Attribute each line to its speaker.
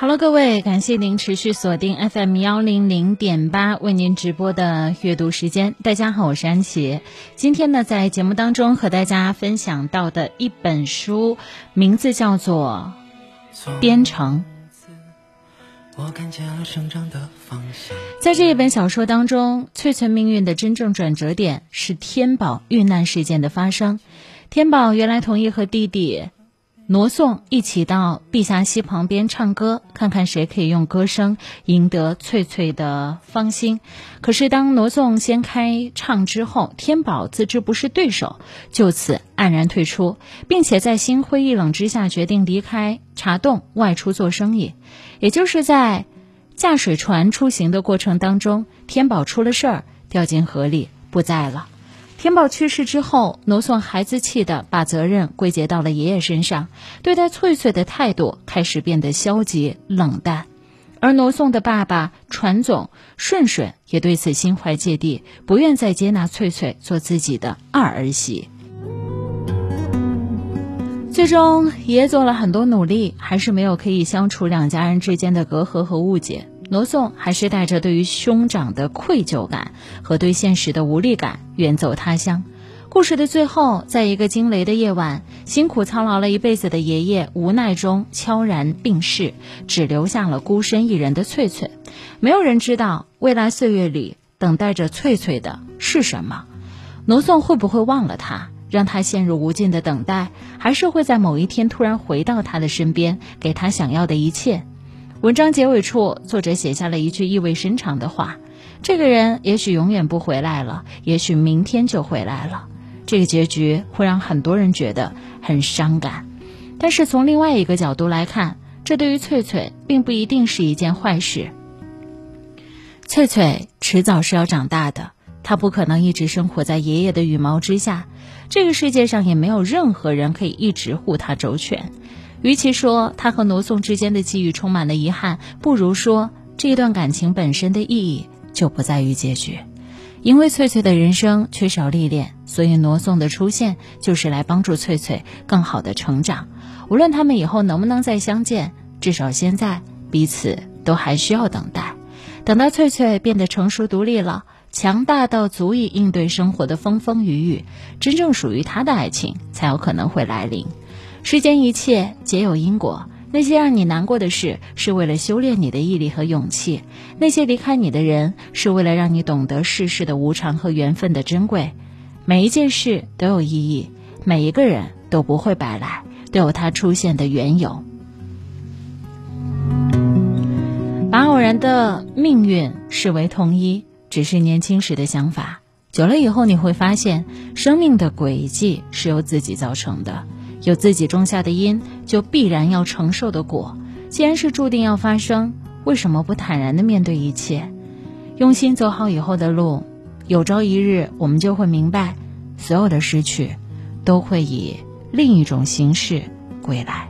Speaker 1: Hello，各位，感谢您持续锁定 FM 幺零零点八为您直播的阅读时间。大家好，我是安琪。今天呢，在节目当中和大家分享到的一本书，名字叫做《编程》。在这一本小说当中，翠翠命运的真正转折点是天宝遇难事件的发生。天宝原来同意和弟弟。挪送一起到碧霞溪旁边唱歌，看看谁可以用歌声赢得翠翠的芳心。可是当挪送先开唱之后，天宝自知不是对手，就此黯然退出，并且在心灰意冷之下决定离开茶洞，外出做生意。也就是在驾水船出行的过程当中，天宝出了事儿，掉进河里不在了。天宝去世之后，挪送孩子气的把责任归结到了爷爷身上，对待翠翠的态度开始变得消极冷淡，而挪送的爸爸传总顺顺也对此心怀芥蒂，不愿再接纳翠翠做自己的二儿媳。最终，爷爷做了很多努力，还是没有可以消除两家人之间的隔阂和误解。罗宋还是带着对于兄长的愧疚感和对现实的无力感远走他乡。故事的最后，在一个惊雷的夜晚，辛苦操劳了一辈子的爷爷无奈中悄然病逝，只留下了孤身一人的翠翠。没有人知道未来岁月里等待着翠翠的是什么。罗宋会不会忘了他，让他陷入无尽的等待，还是会在某一天突然回到他的身边，给他想要的一切？文章结尾处，作者写下了一句意味深长的话：“这个人也许永远不回来了，也许明天就回来了。”这个结局会让很多人觉得很伤感。但是从另外一个角度来看，这对于翠翠并不一定是一件坏事。翠翠迟早是要长大的，她不可能一直生活在爷爷的羽毛之下。这个世界上也没有任何人可以一直护她周全。与其说他和挪送之间的际遇充满了遗憾，不如说这段感情本身的意义就不在于结局。因为翠翠的人生缺少历练，所以挪送的出现就是来帮助翠翠更好的成长。无论他们以后能不能再相见，至少现在彼此都还需要等待。等到翠翠变得成熟独立了，强大到足以应对生活的风风雨雨，真正属于她的爱情才有可能会来临。世间一切皆有因果，那些让你难过的事，是为了修炼你的毅力和勇气；那些离开你的人，是为了让你懂得世事的无常和缘分的珍贵。每一件事都有意义，每一个人都不会白来，都有他出现的缘由。把偶然的命运视为同一，只是年轻时的想法。久了以后，你会发现，生命的轨迹是由自己造成的。有自己种下的因，就必然要承受的果。既然是注定要发生，为什么不坦然的面对一切，用心走好以后的路？有朝一日，我们就会明白，所有的失去，都会以另一种形式归来。